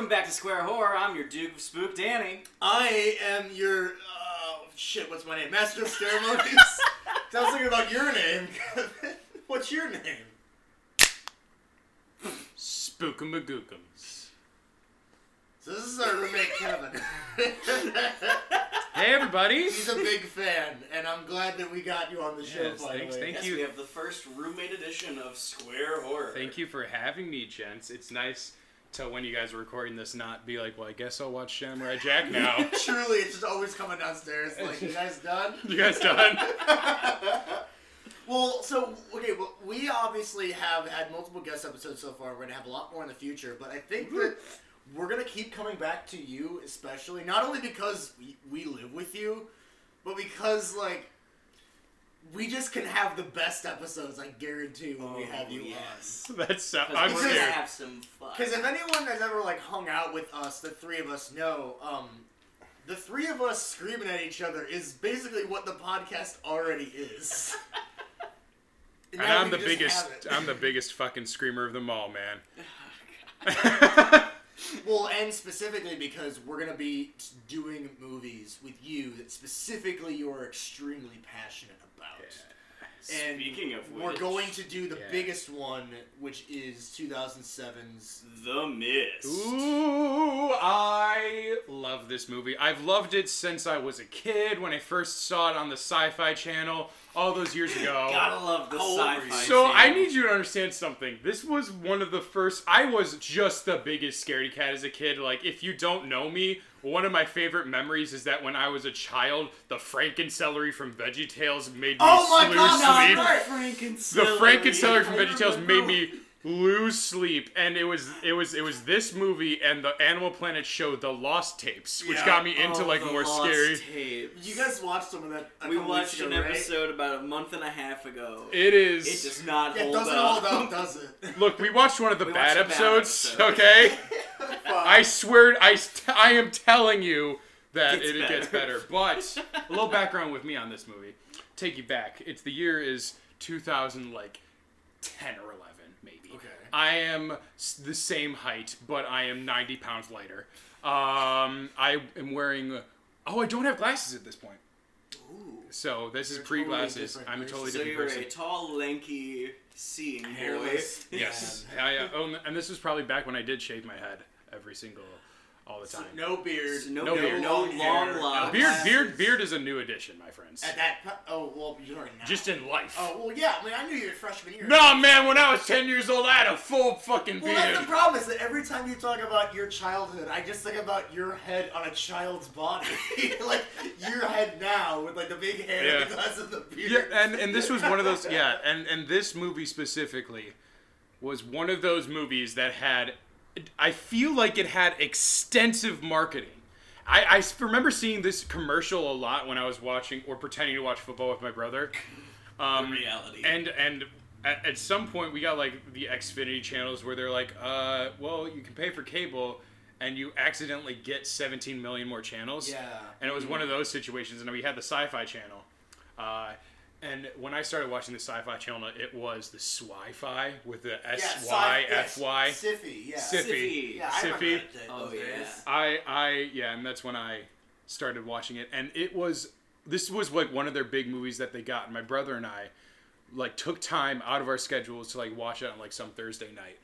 doesn't matter. Welcome back to Square Horror. I'm your Duke of Spook, Danny. I am your uh, shit. What's my name? Master of Scaremonies. I was thinking about your name. what's your name? Spookem McGuukems. So this is our roommate Kevin. Hey everybody! He's a big fan, and I'm glad that we got you on the show. Yes, finally. thanks, thank Yes, you. we have the first roommate edition of Square Horror. Thank you for having me, gents. It's nice to when you guys are recording this not be like, well, I guess I'll watch Samurai Jack now. Truly, it's just always coming downstairs. Like, you guys done? you guys done? Well, so okay, well, we obviously have had multiple guest episodes so far. We're gonna have a lot more in the future, but I think that we're gonna keep coming back to you, especially not only because we, we live with you, but because like we just can have the best episodes. I guarantee when we Oh, have you yes. That's so. I'm we're gonna scared. have some fun. Because if anyone has ever like hung out with us, the three of us know. Um, the three of us screaming at each other is basically what the podcast already is. And now I'm we the just biggest. have it. I'm the biggest fucking screamer of them all, man. Well, and specifically because we're gonna be doing movies with you that specifically you're extremely passionate about. And Speaking of which, we're going to do the Yeah. biggest one, which is 2007's. The Mist. Ooh, I love this movie. I've loved it since I was a kid when I first saw it on the Sci-Fi Channel all those years ago. Gotta love the How old were you? sci-fi. So I need you to understand something. This was one of the first. I was just the biggest scaredy cat as a kid. Like, if you don't know me, one of my favorite memories is that when I was a child, the Franken-celery from VeggieTales made me Oh my lose God, no, sleep. right. The Franken-celery from I VeggieTales made me lose sleep, and it was it was it was this movie and the Animal Planet show, The Lost Tapes, which Yeah. got me into Oh, like the more Lost scary. Tapes. You guys watched some of that. A We watched weeks an ago, right? episode about a month and a half ago. It is. It does not it hold doesn't up. hold up, does it? Look, we watched one of the bad watched the bad episodes. Okay. I I swear, I, I am telling you that Gets it, it gets better. better. But a little background with me on this movie. Take you back. It's the year is 2000, like 10 or 11, maybe. Okay. I am the same height, but I am 90 pounds lighter. Um, I am wearing. Oh, I don't have glasses at this point. Ooh. So this You're is pre-glasses. different I'm a person. totally So different you're person. a tall, lanky, seeing boy. Hairless. Yes. man. I, uh, oh, and this was probably back when I did shave my head every single, all the So time. no beard. No, No beard, beard. no long long hair, locks. no Beard, beard, beard is a new addition, my friends. At that. po- Oh well, you're now. Just in life. Oh well, yeah. I mean, I knew you were freshman year. No, man. When I was ten years old, I had a full fucking Well, beard. that's the problem is that every time you talk about your childhood, I just think about your head on a child's body, like your head now with like the big hair, Yeah. and the glasses, and the beard. Yeah, and and this was one of those. Yeah, and and this movie specifically was one of those movies that had. I feel like it had extensive marketing. I remember seeing this commercial a lot when I was watching or pretending to watch football with my brother. Um, reality. And and at, at some point we got like the Xfinity channels where they're like, uh, well, you can pay for cable, and you accidentally get 17 million more channels. Yeah. And it was one of those situations, and we had the Sci-Fi Channel. Uh, and when I started watching the Sci-Fi Channel, it was the Swi-Fi with the S yeah, Y sci- F Y. Siffy, yeah. Siffy. Yeah, I remember Siffy. that, Oh, those yeah. days. I I yeah, and that's when I started watching it, and it was this was like one of their big movies that they got. And my brother and I like took time out of our schedules to like watch it on like some Thursday night.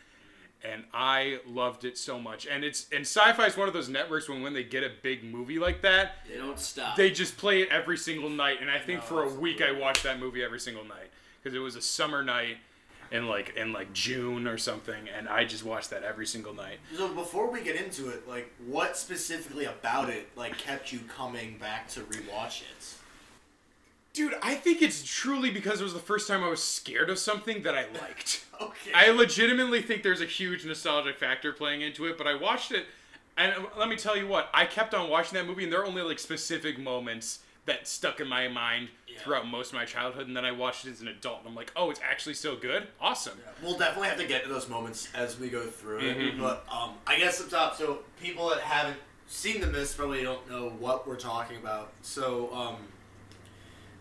And I loved it so much. And it's and sci-fi is one of those networks when when they get a big movie like that, They don't stop. they just play it every single night. And I think for a week I watched that movie every single night because it was a summer night in like in like June or something, and I just watched that every single night. So before we get into it, like, what specifically about it like kept you coming back to rewatch it? Dude, I think it's truly because it was the first time I was scared of something that I liked. Okay. I legitimately think there's a huge nostalgic factor playing into it, but I watched it, and let me tell you what, I kept on watching that movie, and there are only like specific moments that stuck in my mind Yeah. throughout most of my childhood, and then I watched it as an adult, and I'm like, oh, it's actually so good? Awesome. We'll definitely have to get to those moments as we go through it. Mhm. But um, I guess up top, so people that haven't seen The Mist probably don't know what we're talking about. So, um,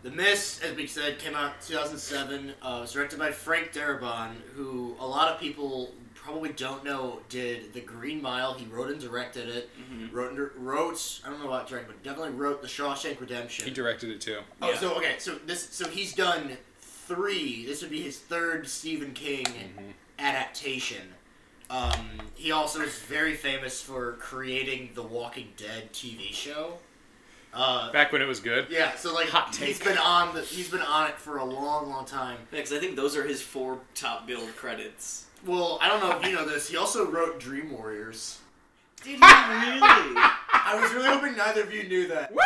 The Mist, as we said, came out 2007. Uh, it was directed by Frank Darabont, who a lot of people probably don't know, did The Green Mile. He wrote and directed it. Mhm. Wrote, and, wrote, I don't know about directed, but definitely wrote The Shawshank Redemption. He directed it too. Oh, Yeah. so okay, so this, so he's done three. This would be his third Stephen King Mm-hmm. adaptation. Um, he also is very famous for creating the Walking Dead TV show. Uh, Back when it was good. yeah, so like Hot he's take. been on the he's been on it for a long, long time. Because I think those are his four top billed credits. Well, I don't know if you know this. He also wrote Dream Warriors. Did he really? I was really hoping neither of you knew that. Woo!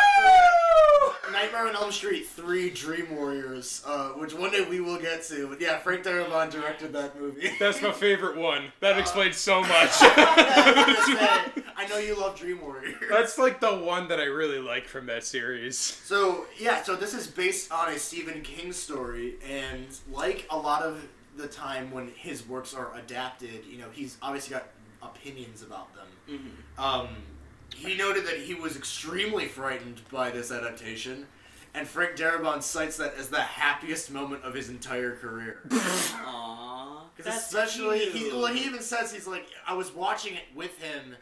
Nightmare on Elm Street 3 Dream Warriors, uh, which one day we will get to. But yeah, Frank Darabont directed that movie. That's my favorite one. That explains so much. I know you love Dream Warriors. That's like the one that I really like from that series. So yeah, so this is based on a Stephen King story, and like a lot of the time when his works are adapted, you know, he's obviously got opinions about them. Mhm. Um, he noted that he was extremely frightened by this adaptation, and Frank Darabont cites that as the happiest moment of his entire career. Aww. Especially, he, well, he even says he's like, I was watching it with him,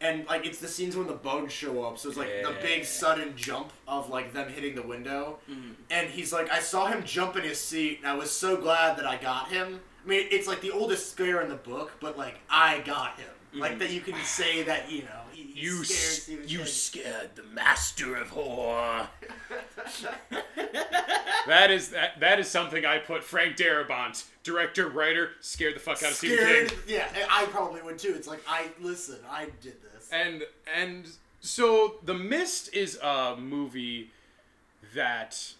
and like it's the scenes when the bugs show up. So it's like the big sudden jump of like them hitting the window, Mhm. and he's like, I saw him jump in his seat, and I was so glad that I got him. I mean, it's like the oldest scare in the book, but like I got him. Like Mhm. that, you can say that you know he, he You, scared s- you King. scared the master of horror. that is that. That is something I put Frank Darabont, director, writer, scared the fuck out of Stephen Scared, King. yeah, I probably would too. It's like I listen, I did this. And and so The Mist is a movie that,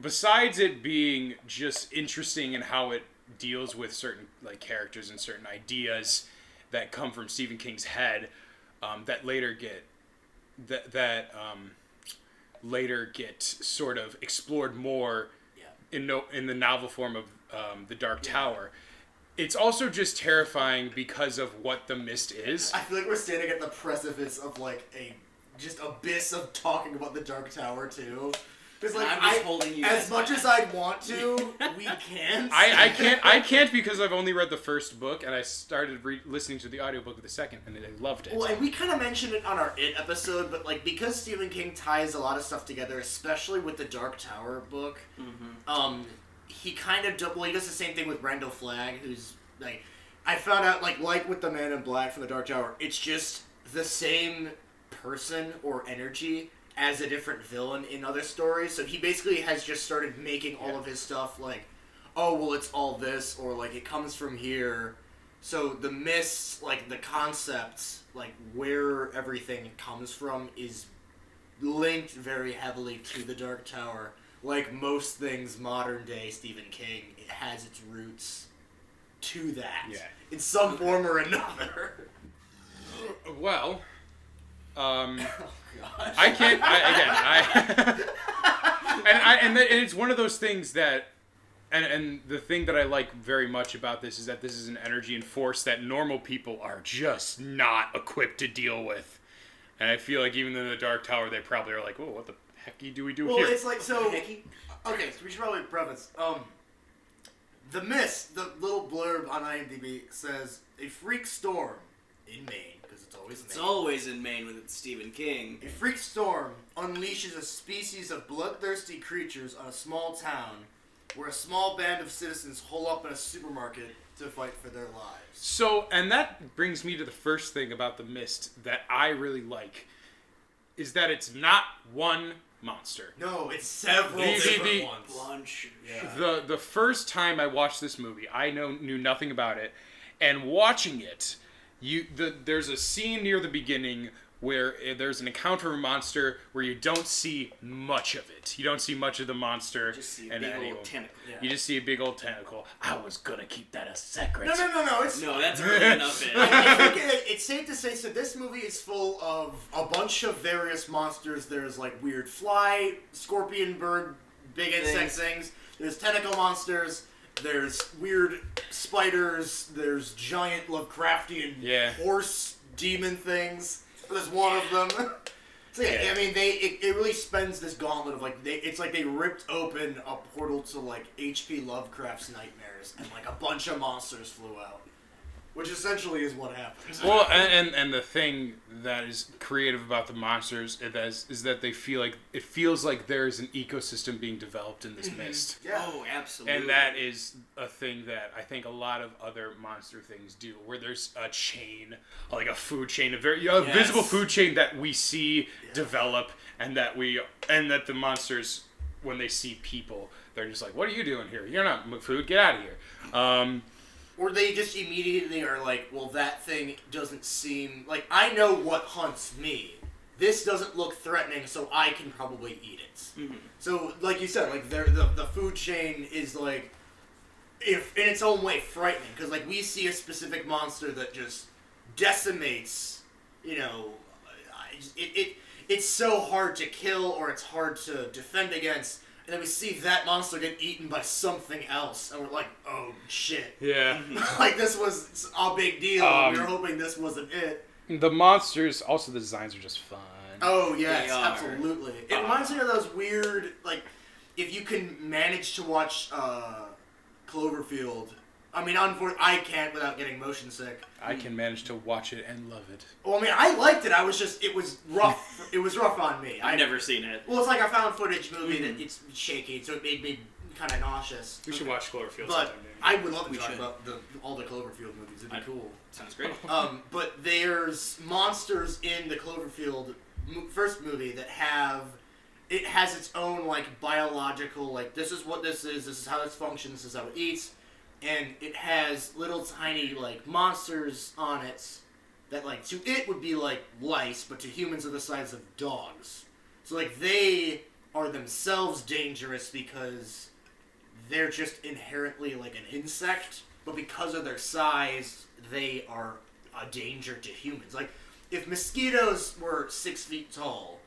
besides it being just interesting in how it deals with certain like characters and certain ideas that come from Stephen King's head, um, that later get that that um, later get sort of explored more yeah. in no in the novel form of um, the Dark Tower. It's also just terrifying because of what the mist is. I feel like we're standing at the precipice of like a just abyss of talking about the Dark Tower too. Because like I'm just I, holding you as guys much back. as I'd want to, we can't. I, I can't I can't because I've only read the first book and I started re- listening to the audiobook of the second and I loved it. Well, and we kind of mentioned it on our It episode, but like because Stephen King ties a lot of stuff together, especially with the Dark Tower book, Mhm. um, he kind of do- well, he does the same thing with Randall Flagg, who's like, I found out like like with the Man in Black from the Dark Tower, it's just the same person or energy as a different villain in other stories. So he basically has just started making all Yeah. of his stuff like, oh well, it's all this, or like it comes from here. So the mist, like the concepts, like where everything comes from, is linked very heavily to the Dark Tower. Like most things modern day Stephen King, it has its roots to that. Yeah. In some form or another. Well, um, Oh gosh. I can't. I, again, I and I and, th- and it's one of those things that, and and the thing that I like very much about this is that this is an energy and force that normal people are just not equipped to deal with, and I feel like even in the Dark Tower, they probably are like, "Oh, what the heck do we do Well, here?" Well, it's like so. Hickey? Okay, so we should probably preface. Um, the mist, the little blurb on IMDb says a freak storm in Maine because it's always It's Maine. always in Maine with it's Stephen King. A freak storm unleashes a species of bloodthirsty creatures on a small town where a small band of citizens hole up in a supermarket to fight for their lives. So, and that brings me to the first thing about the mist that I really like is that it's not one monster. No, it's several The- the- different the- ones. Lunch. Yeah. The the first time I watched this movie, I know knew nothing about it, and watching it, you the there's a scene near the beginning where uh, there's an encounter of a monster where you don't see much of it. You don't see much of the monster You Just see a and big anyone. old tentacle. You just see a big old tentacle. I was gonna keep that a secret. No, no, no, no. It's No, that's early enough in. I think it, it's safe to say so. This movie is full of a bunch of various monsters. There's like weird fly, scorpion, bird, big insect things. There's tentacle monsters. There's weird spiders. There's giant Lovecraftian Yeah. horse demon things. There's one of them. So yeah, Yeah. I mean, they it, it really spends this gauntlet of like they it's like they ripped open a portal to like H.P. Lovecraft's nightmares, and like a bunch of monsters flew out. Which essentially is what happens. Well, and, and and the thing that is creative about the monsters is, is that they feel like it feels like there is an ecosystem being developed in this mist. yeah. Oh, absolutely. And that is a thing that I think a lot of other monster things do, where there's a chain, like a food chain, a very a Yes. visible food chain that we see develop, and that we and that the monsters, when they see people, they're just like, "What are you doing here? You're not food. Get out of here." Um, Or they just immediately are like, well, that thing doesn't seem like I know what hunts me. This doesn't look threatening, so I can probably eat it. Mhm. So, like you said, like the the food chain is like, if in its own way frightening, because like we see a specific monster that just decimates, you know, it, it it's so hard to kill or it's hard to defend against. And then we see that monster get eaten by something else, and we're like, "Oh shit!" yeah. like this was a big deal. and we were Um, hoping this wasn't it. The monsters, also the designs are just fun. Oh yes, They are. absolutely. It reminds me of those weird like if you can manage to watch uh, Cloverfield. I mean, unfor- I can't without getting motion sick. I can manage to watch it and love it. Well, I mean, I liked it. I was just it was rough. it was rough on me. I I've never seen it. Well, it's like a found footage movie that it's shaky, so it made me kind of nauseous. We should watch Cloverfield But sometime. I would love to We talk should. about the, all the Cloverfield movies. It'd be I'd- cool. Sounds great. Um, but there's monsters in the Cloverfield mo- first movie that have it has its own like biological like this is what this is this is how this functions this is how it eats and it has little tiny like monsters on it that like to it would be like lice but to humans are the size of dogs so like they are themselves dangerous because they're just inherently like an insect, but because of their size, they are a danger to humans. Like, if mosquitoes were six feet tall,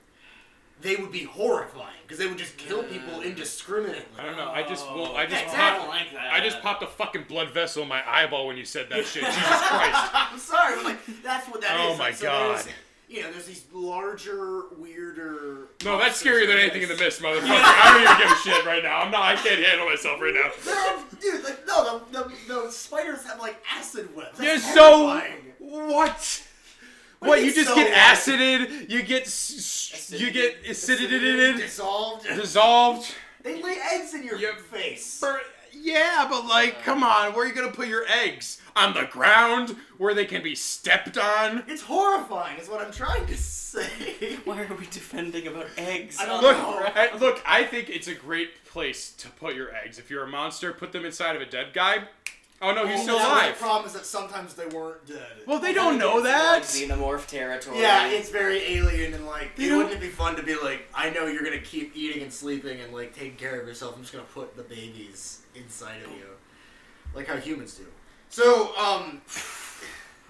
they would be horrifying because they would just kill people mm. indiscriminately. I don't know. I just well, I just Yeah, I exactly. don't like that. I just popped a fucking blood vessel in my eyeball when you said that shit. Jesus Christ. I'm sorry, but like that's what that oh is. Oh my Like, so there's- God. You know, there's these larger, weirder. No, that's scarier than anything in the mist, motherfucker. I don't even give a shit right now. I'm not. I can't handle myself right now. No, dude, like, no, the, the, the spiders have like acid webs. You're That's so horrifying. what? What What you you just so get what? acided? You get s- s- you get acidity dissolved. dissolved. They lay eggs in your Yeah. face. Bur- Yeah, but like, come on, where are you gonna put your eggs? On the ground where they can be stepped on? It's horrifying, is what I'm trying to say. Why are we defending about eggs? I don't Look, know. I, look, I think it's a great place to put your eggs. If you're a monster, put them inside of a dead guy. Oh no, he's Well, still the alive. problem is that sometimes they weren't dead. Well, they don't know It's that. Like xenomorph territory. yeah, it's very alien and like, They it don't- wouldn't it be fun to be like, I know you're gonna keep eating and sleeping and like taking care of yourself. I'm just gonna put the babies inside of you, like how humans do. So, um,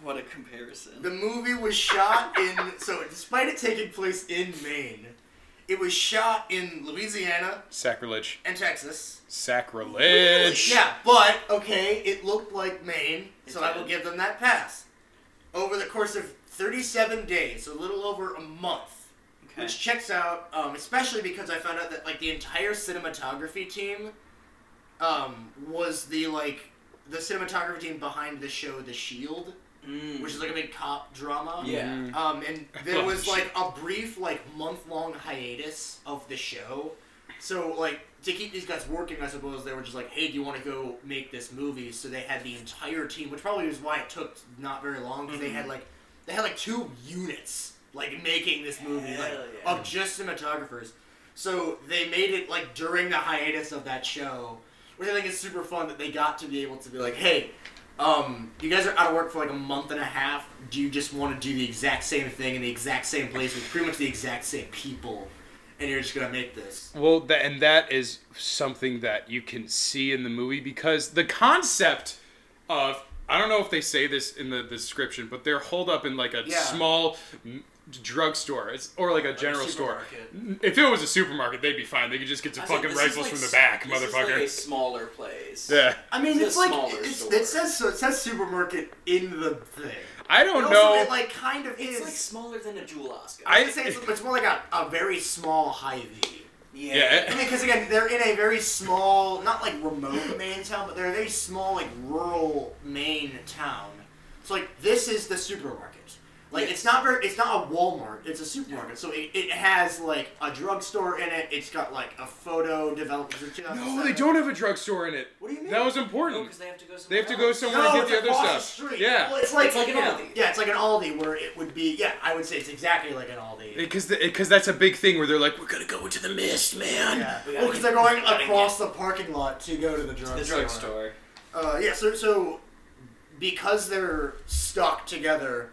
What a comparison. The movie was shot in so despite it taking place in Maine, it was shot in Louisiana Sacrilege. and Texas. Sacrilege. Yeah, but okay, it looked like Maine, It so I will did. give them that pass. Over the course of 37 days, so a little over a month, okay. which checks out, um, especially because I found out that like the entire cinematography team um, was the like the cinematography team behind the show The Shield, Mm. which is like a big cop drama. Yeah. Mm. Um, and there was like a brief, like month long hiatus of the show. So like to keep these guys working, I suppose they were just like, "Hey, do you want to go make this movie?" So they had the entire team, which probably is why it took not very long because they Mhm. had like they had like two units like making this movie like yeah. of just cinematographers. So they made it like during the hiatus of that show, which I think is super fun that they got to be able to be like, "Hey, um, you guys are out of work for like a month and a half. Do you just want to do the exact same thing in the exact same place with pretty much the exact same people, and you're just gonna make this?" Well, that, and that is something that you can see in the movie because the concept of I don't know if they say this in the, the description, but they're holed up in like a Yeah. small m- drugstore it's, or like a general store. supermarket. Mm, if it was a supermarket, they'd be fine. They could just get some I was like, fucking this is rifles like from the s- back, this is motherfucker. like a smaller place. yeah, I mean, It's a it's, like smaller it's, store. it says so. It says supermarket in the thing. I don't also, know. it like kind of It's is. like smaller than a Jewel Osco. I- I would say it's, it's more like a, a very small Hy-Vee. yeah. Yeah, I mean, because again, they're in a very small, not like remote Maine town, but they're a very small, like rural Maine town. So like this is the supermarket. Like it's not very, it's not a Walmart. It's a supermarket. So it, it has like a drugstore in it. It's got like a photo developed. in 2007. No, they don't have a drugstore in it. What do you mean? That was No, important. because they have to go somewhere They have to go somewhere No, to get the other across stuff. the street. Yeah. Well, it's like, It's like an Aldi. Yeah, it's like an Aldi where it would be. Yeah, I would say it's exactly like an Aldi. Because because that's a big thing where they're like, we're gonna go into the mist, man. yeah, We well, because they're going across the parking lot to go to the drugstore. The drugstore. drugstore. Uh, yeah, so so because they're stuck together,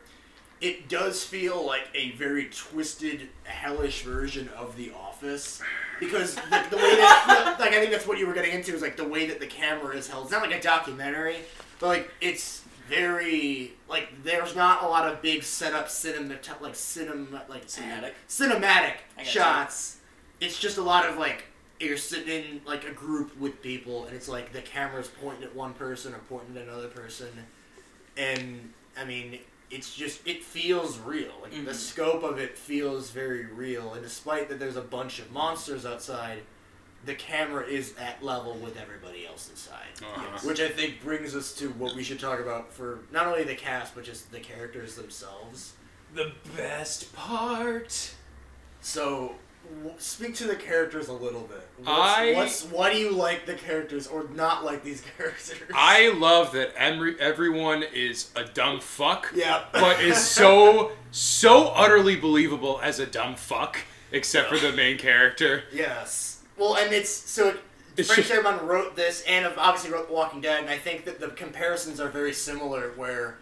it does feel like a very twisted, hellish version of The Office. Because the, the way that, like, I think that's what you were getting into is like the way that the camera is held. It's not like a documentary, but like it's very like there's not a lot of big setup cinema like cinema like Cinematic. cinematic shots. It's just a lot of like you're sitting in like a group with people, and it's like the camera's pointing at one person or pointing at another person, and I mean it's just it feels real. Like the Mhm. scope of it feels very real, and despite that there's a bunch of monsters outside, the camera is at level with everybody else inside. Uh-huh. Which I think brings us to what we should talk about for not only the cast but just the characters themselves. The best part. So, w- speak to the characters a little bit. What's, I- what's why do you like the characters or not like these characters? I love that every, everyone is a dumb fuck, yeah, but is so so utterly believable as a dumb fuck, except for the main character. yes. Well, and it's so. It's Frank just- Darabont wrote this, and obviously wrote The Walking Dead, and I think that the comparisons are very similar. Where,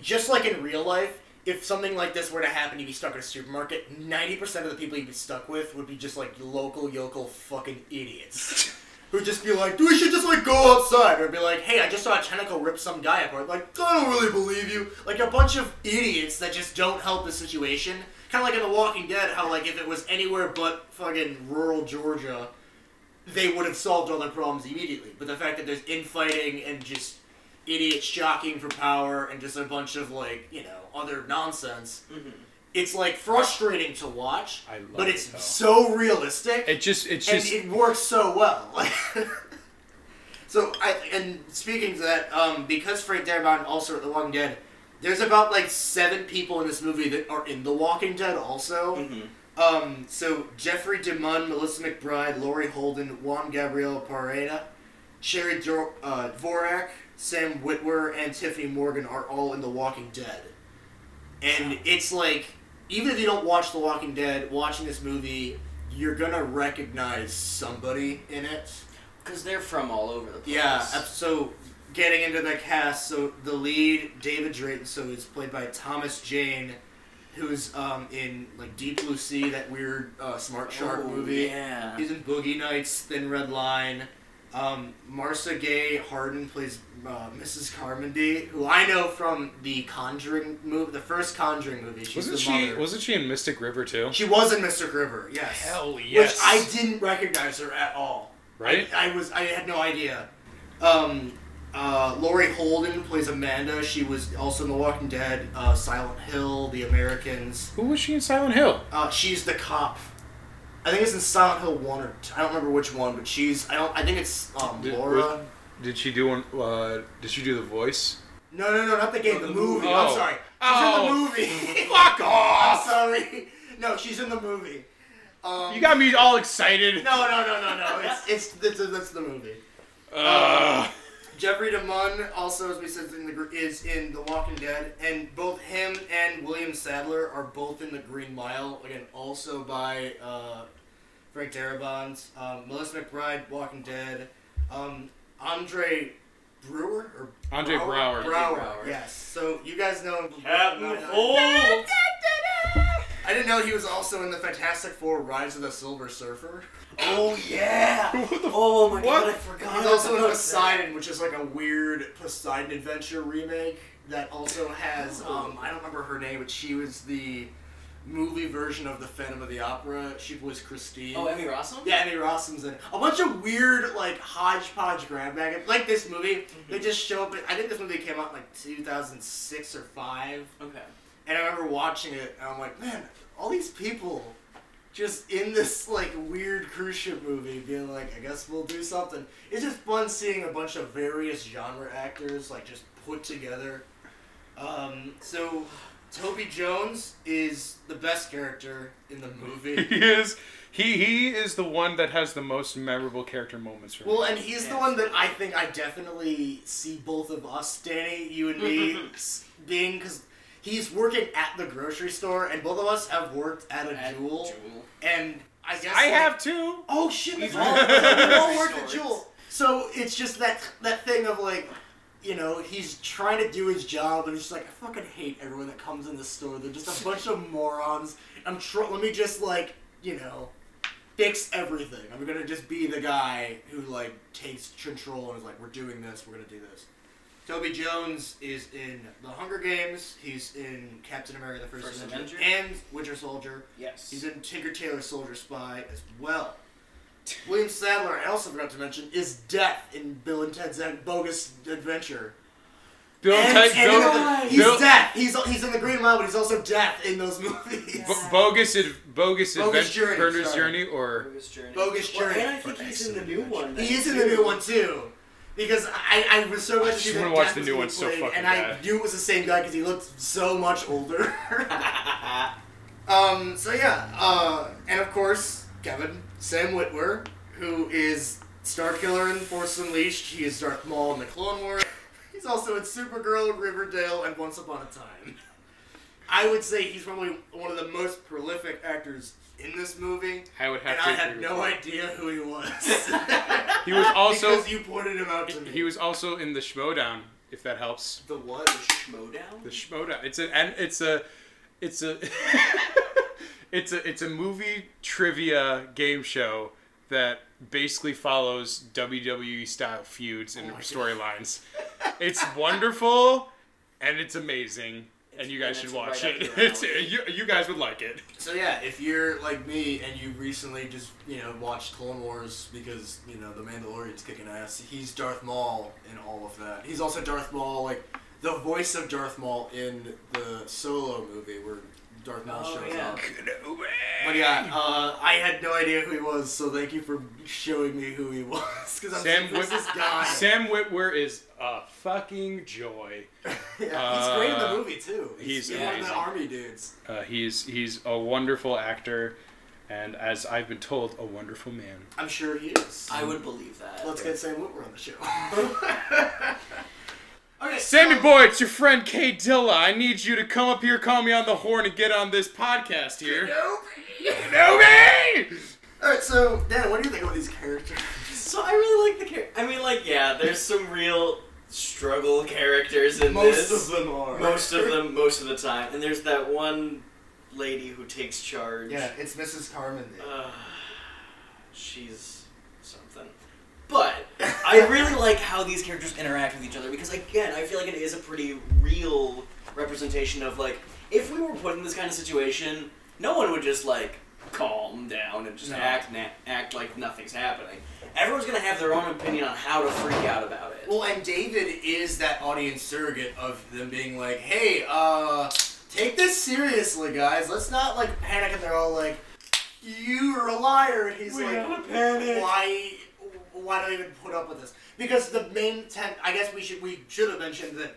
just like in real life, if something like this were to happen, you'd be stuck in a supermarket. Ninety percent of the people you'd be stuck with would be just like local yokel fucking idiots. Who'd just be like, Do we should just like go outside, or be like, hey, I just saw a tentacle rip some guy apart. Like, I don't really believe you. Like a bunch of idiots that just don't help the situation. Kind of like in The Walking Dead, how like if it was anywhere but fucking rural Georgia, they would have solved all their problems immediately. But the fact that there's infighting and just idiots jockeying for power and just a bunch of like you know other nonsense, Mhm. it's like frustrating to watch. I love But it's though. so realistic It just it's and just it works so well. so I and speaking to that, um, because Frank Darabont also wrote The Walking Dead, there's about like seven people in this movie that are in The Walking Dead also. Mhm. Um, so Jeffrey DeMunn, Melissa McBride, Laurie Holden, Juan Gabriel Pareja, Sherry Dor- uh, Dvorak, Sam Witwer, and Tiffany Morgan are all in The Walking Dead. And it's like, even if you don't watch The Walking Dead, watching this movie, you're gonna recognize somebody in it. Because they're from all over the place. Yeah, so getting into the cast, so the lead, David Drayton, so he's played by Thomas Jane, who's um, in like Deep Blue Sea, that weird uh, Smart Shark Oh, movie. Yeah. He's in Boogie Nights, Thin Red Line. Um, Marcia Gay Harden plays uh, Mrs. Carmody, who I know from the Conjuring movie, the first Conjuring movie. She's wasn't the she mother. wasn't she in Mystic River too? She was in Mystic River, yes. Hell yes. Which. I didn't recognize her at all. Right? I, I was I had no idea. Um, uh, Laurie Holden plays Amanda. She was also in The Walking Dead, uh, Silent Hill, The Americans. Who was she in Silent Hill? Uh, she's the cop. I think it's in Silent Hill one or two. I don't remember which one, but she's I don't I think it's um, Did- Laura. Did she do one? Uh, did she do the voice? No, no, no, not the game. Oh, The, the movie. movie. I'm Oh. sorry. She's Oh. in the movie. Fuck I'm sorry. No, she's in the movie. Um, You got me all excited. No, no, no, no, no. It's it's, it's that's the movie. Ugh. Jeffrey DeMunn also, as we said, in the, is in The Walking Dead, and both him and William Sadler are both in The Green Mile. Again, also by uh, Frank Darabont. Um, Melissa McBride, Walking Dead. Um, Andre Brewer or Andre Braugher. Braugher. Braugher. Yes. So you guys know him. Captain Holt. I didn't know he was also in the Fantastic Four: Rise of the Silver Surfer. Oh yeah. oh my What? god, I forgot. He's also in about Poseidon, which is like a weird Poseidon Adventure remake that also has um I don't remember her name, but she was the movie version of the Phantom of the Opera. She was Christine. Oh, Emmy Rossum. yeah, Emmy Rossum's in it. A bunch of weird like hodgepodge grab bag like this movie. They just show up. I think this movie came out in like 2006 or five. Okay. And I remember watching it, and I'm like, man, all these people just in this like weird cruise ship movie, being like, I guess we'll do something. It's just fun seeing a bunch of various genre actors like just put together. Um, so Toby Jones is the best character in the movie. He is. He he is the one that has the most memorable character moments for me. Well, and he's the one that I think I definitely see both of us, Danny, you and me, being because he's working at the grocery store, and both of us have worked at a At Jewel, Jewel. and I guess I like- have two. Oh shit! He's We've all, all- we all worked at Jewel. So it's just that that thing of like, you know, he's trying to do his job, and he's just like, I fucking hate everyone that comes in the store. They're just a bunch of morons. I'm tr- let me just like, you know, fix everything. I'm gonna just be the guy who like takes control and is like, we're doing this. We're gonna do this. Toby Jones is in The Hunger Games. He's in Captain America: The First, First Avenger, Avenger. and Winter Soldier. Yes. He's in Tinker Tailor Soldier Spy as well. William Sadler, I also forgot to mention, is Death in Bill and Ted's Bogus Adventure. Bill And- Ted- and Bill- in the- he's Bill- Death. He's he's in the Green Mile, but he's also Death in those movies. Bo- bogus, ad- bogus, Bogus adventure, Journey, Journey, or Bogus Journey. Bogus Well, and I think Or he's in the new Adventure. one. He is in the new one too. Because I, I was so much to see that wanna watch the new one so played, fucking and I knew it was the same guy because he looked so much older. Um, so yeah, uh, and of course, Kevin, Sam Witwer, who is Starkiller in Force Unleashed. He is Darth Maul in the Clone Wars. He's also in Supergirl, Riverdale, and Once Upon a Time. I would say he's probably one of the most prolific actors in this movie, I would have and to. I had no that. idea who he was. He was also because you pointed him out to me. he was also in the Schmoedown, if that helps. the what? The Schmoedown? The Schmoedown. It's a and it's a it's a it's a it's a movie trivia game show that basically follows WWE style feuds and Oh storylines. It's wonderful and it's amazing. And you guys And should watch right it. up your It's, alley. you, you guys would like it. So yeah, if you're like me and you recently just you know watched Clone Wars because you know the Mandalorian's kicking ass, he's Darth Maul in all of that. He's also Darth Maul, like the voice of Darth Maul in the Solo movie where Darth Maul Oh, shows yeah. up. But yeah, uh, I had no idea who he was, so thank you for showing me who he was. Because I'm Sam like, who's Whit- this guy? Sam Witwer is a fucking joy. yeah, he's great in the Uh, movie too. he's one of the amazing. army dudes. Uh, he's he's a wonderful actor, and as I've been told, a wonderful man. I'm sure he is. I would believe that. Let's get Sam Witwer on the show. okay, Sammy so- boy, it's your friend Kay Dilla. I need you to come up here, call me on the horn, and get on this podcast here. Kenobi! Alright, so Dan, what do you think about these characters? So I really like the character. I mean, like, yeah, there's some real struggle characters in Most this. Most of them are. Most of them, most of the time. And there's that one lady who takes charge. Yeah, it's Mrs. Carmen. Uh, she's something. But I really like how these characters interact with each other because, again, I feel like it is a pretty real representation of like if we were put in this kind of situation, no one would just like calm down and just No. act na- act like nothing's happening. Everyone's gonna have their own opinion on how to freak out about it. Well, and David is that audience surrogate of them being like, hey, uh, take this seriously, guys. Let's not, like, panic. And they're all like, you're a liar. And he's We like, gotta panic. why, why do I even put up with this? Because the main, ten- I guess we should, we should have mentioned that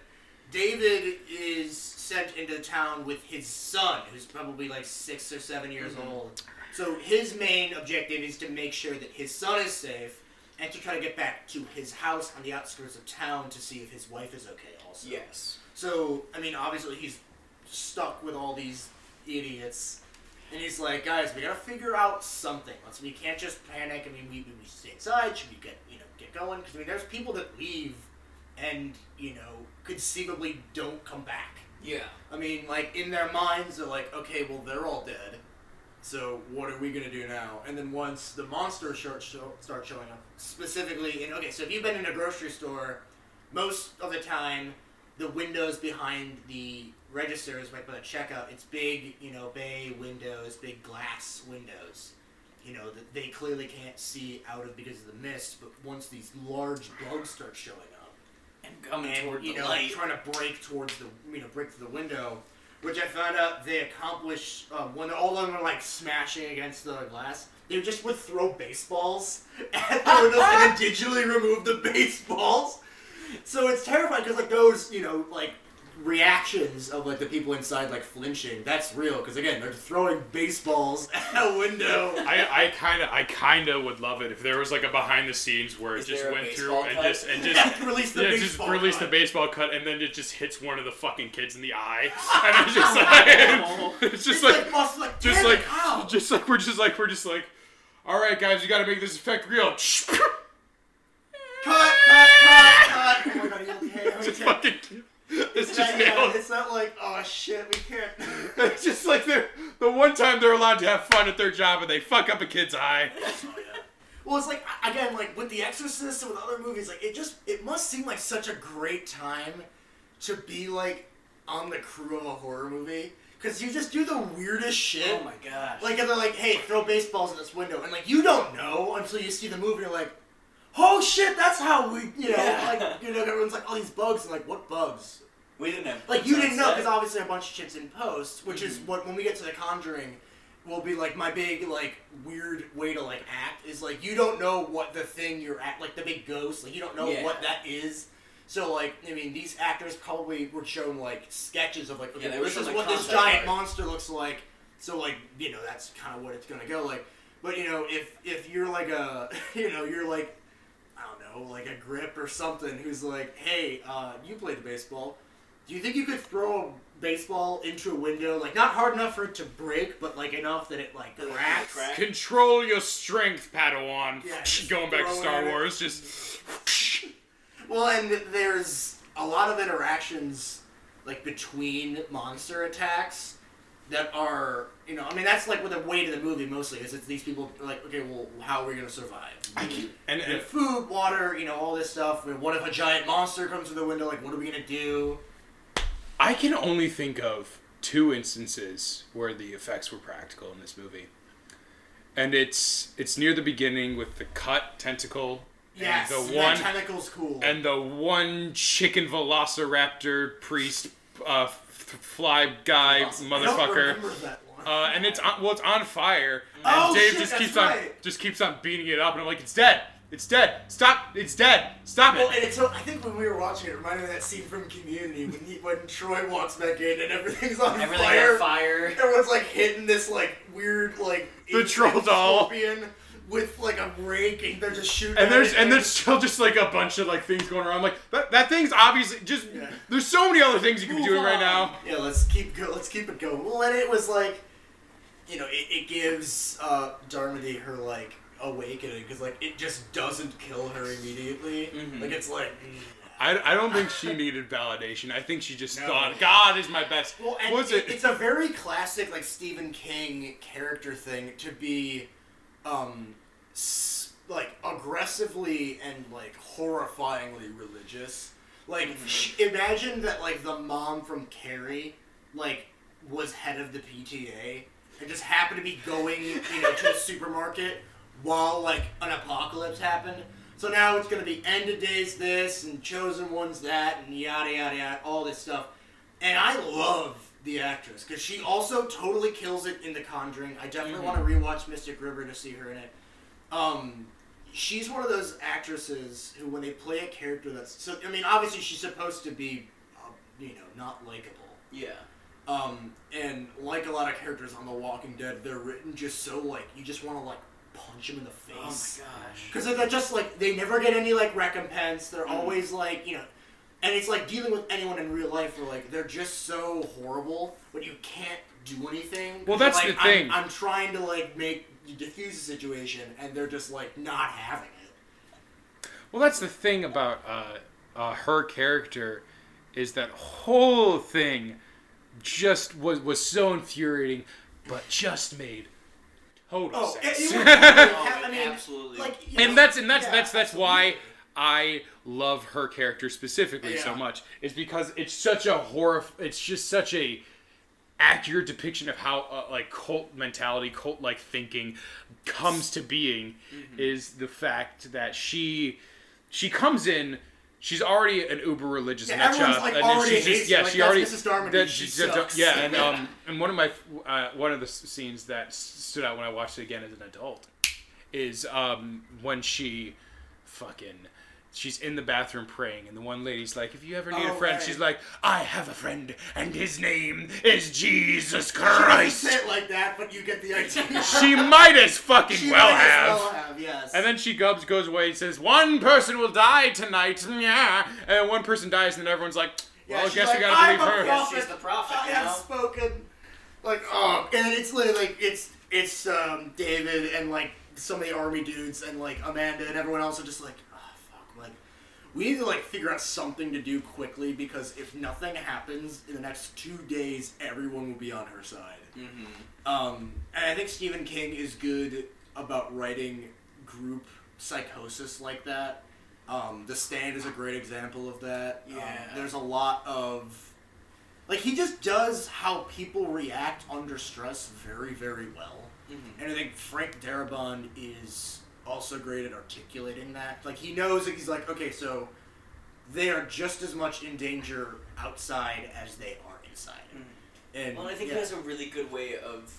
David is sent into town with his son, who's probably like six or seven years Mhm. old. So his main objective is to make sure that his son is safe and to try to get back to his house on the outskirts of town to see if his wife is okay also. yes. So, I mean, obviously he's stuck with all these idiots. And he's like, guys, we gotta figure out something. Let's, we can't just panic. I mean, we, we we stay inside. Should we get, you know, get going? Because, I mean, there's people that leave and, you know, conceivably don't come back. Yeah. I mean, like, in their minds, they're like, okay, well, they're all dead. So what are we gonna do now? And then once the monsters start, start showing up, specifically in okay, so if you've been in a grocery store, most of the time, the windows behind the registers, right by the checkout, it's big, you know, bay windows, big glass windows. You know that they clearly can't see out of because of the mist. But once these large bugs start showing up, And coming and toward you the know light. trying to break towards the you know break through the window, which I found out they accomplished um, when all of them were like smashing against the glass. They just would throw baseballs at the windows and digitally remove the baseballs. So it's terrifying because like those you know like reactions of like the people inside like flinching. That's real because again, they're throwing baseballs at a window. I, I kind of I kind of would love it if there was like a behind the scenes where Is it just went through baseball and just and just release the yeah, just baseball. release the cut. baseball cut and then it just hits one of the fucking kids in the eye and it's just oh. like it's just It's like must like just like it, ow. just like we're just like we're just like all right guys you got to make this effect real cut, cut, cut, cut. Oh my god, are you okay? Are you just okay? fucking it's It's just not, yeah, nailed it's not like oh shit, we can't. it's just like they're the one time they're allowed to have fun at their job and they fuck up a kid's eye Well, it's like again, like with The Exorcist and with other movies, like it just it must seem like such a great time to be like on the crew of a horror movie because you just do the weirdest shit. Oh my gosh. Like and they're like, "Hey, throw baseballs in this window," and like you don't know until you see the movie. You're like, "Oh shit, that's how we," you know, Yeah. like you know, everyone's like, "All these bugs," and like, "What bugs?" we didn't have. Like you didn't know because obviously a bunch of shit's in post, which is Mhm. what when we get to The Conjuring, will be like my big like weird way to like act is like you don't know what the thing you're at like the big ghost like you don't know Yeah. what that is. So like I mean these actors probably were shown like sketches of like okay Yeah, they were this shown, is like, what this concept giant art. monster looks like. So like you know that's kind of what it's gonna go like. But you know if if you're like a you know you're like know like a grip or something who's like hey uh, you played baseball. Do you think you could throw a baseball into a window, like not hard enough for it to break, but like enough that it like cracks? crack? control your strength Padawan Yeah, going back to Star in it. Wars just Well, and there's a lot of interactions like between monster attacks that are, you know, I mean that's like with the weight of the movie mostly is it's these people are like, okay, well, how are we gonna survive? I can, and, need and food, water, you know, all this stuff. I mean, What if a giant monster comes through the window? Like, what are we gonna do? I can only think of two instances where the effects were practical in this movie. And it's it's near the beginning with the cut tentacle Yes, and the one tentacle's cool. and the one chicken velociraptor priest uh, fly guy I don't motherfucker. remember that one. Uh, and it's on, well, it's on fire, and Oh, Dave shit, just that's keeps on just keeps on beating it up, and I'm like, it's dead, it's dead, stop, it's dead, stop Well, it. and it's I think when we were watching it, it reminded me of that scene from Community when he, when Troy walks back in and everything's on Everything fire. on fire. Everyone's like hitting this like weird like The ancient troll doll. scorpion with like a rake and they're just shooting. And there's and there's still just like a bunch of like things going around. Like that, that thing's obviously just. Yeah. There's so many other things you could be doing right now. yeah. Let's keep go. Let's keep it going. Well, and it was like, you know, it, it gives uh, Darmody her like awakening because like it just doesn't kill her immediately. Mhm. Like it's like. I, I don't think she needed validation. I think she just No. thought God is my best. Well, and Was it, it? it's a very classic like Stephen King character thing to be, um, s- like aggressively and like horrifyingly religious. Like, Mhm. sh- imagine that like the mom from Carrie, like, was head of the PTA and just happened to be going, you know, to a supermarket while like an apocalypse happened. So now it's gonna be end of days this and chosen ones that and yada yada yada all this stuff. And I love the actress because she also totally kills it in The Conjuring. I definitely Mhm. want to rewatch Mystic River to see her in it. Um, she's one of those actresses who, when they play a character that's so, I mean, obviously she's supposed to be, uh, you know, not likable. Yeah. Um, and like a lot of characters on The Walking Dead, they're written just so like you just want to like punch them in the face. Oh my gosh. Because they're just like they never get any like recompense. They're Mhm. always like you know, and it's like dealing with anyone in real life where like they're just so horrible, but you can't do anything. Well, that's like, the thing. I'm, I'm trying to like make diffuse the situation, and they're just like not having it. Well, that's the thing about uh, uh, her character is that whole thing just was was so infuriating, but just made total Oh, sense. it- it would- Oh, I mean, absolutely. Like, you know, and that's and that's yeah, that's that's absolutely. why I love her character specifically so much is because it's such a horror. It's just such a accurate depiction of how uh, like cult mentality, cult like thinking comes to being. Mm-hmm. Is the fact that she she comes in. She's already an uber religious Yeah, nutjob, everyone's, like, and then she's just yeah. like, she already Mrs. That- she sucks. yeah, and um and one of my uh, one of the scenes that stood out when I watched it again as an adult is um when she fucking she's in the bathroom praying, and the one lady's like, "If you ever need Oh, a friend," right. she's like, "I have a friend, and his name is Jesus She doesn't Christ." say it like that, but you get the idea. she might as fucking She well might as have. well have, yes. And then she gubs goes away and says, "One person will die tonight." Yeah, and one person dies, and then everyone's like, Yeah, "Well, I guess like, we gotta "I'm believe her." prophet. She's the prophet I have now. spoken. Like, oh, and it's literally like it's it's um, David and like some of the army dudes and like Amanda and everyone else are just like, fuck, like we need to like figure out something to do quickly because if nothing happens in the next two days, everyone will be on her side. Mm-hmm. Um, and I think Stephen King is good about writing group psychosis like that. Um, the Stand is a great example of that. Um, Yeah. there's a lot of like he just does how people react under stress very, very well. Mhm. And I think Frank Darabont is also great at articulating that. Like he knows that he's like, okay, so they are just as much in danger outside as they are inside. Hmm. And Well, I think yeah. he has a really good way of,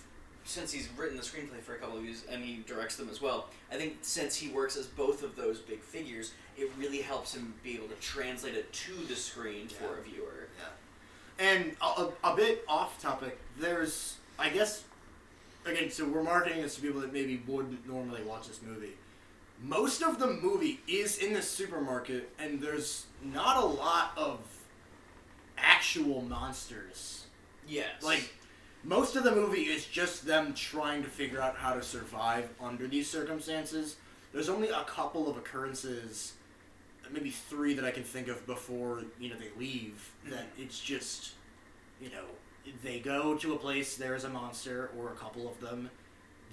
since he's written the screenplay for a couple of these and he directs them as well. I think since he works as both of those big figures, it really helps him be able to translate it to the screen for a viewer. Yeah. And a, a, a bit off topic, there's, I guess, again, so we're marketing this to people that maybe wouldn't normally watch this movie. Most of the movie is in the supermarket, and there's not a lot of actual monsters. Yes. Like, most of the movie is just them trying to figure out how to survive under these circumstances. There's only a couple of occurrences, maybe three that I can think of before you know they leave. Mm-hmm. That it's just, you know, they go to a place, there's a monster or a couple of them.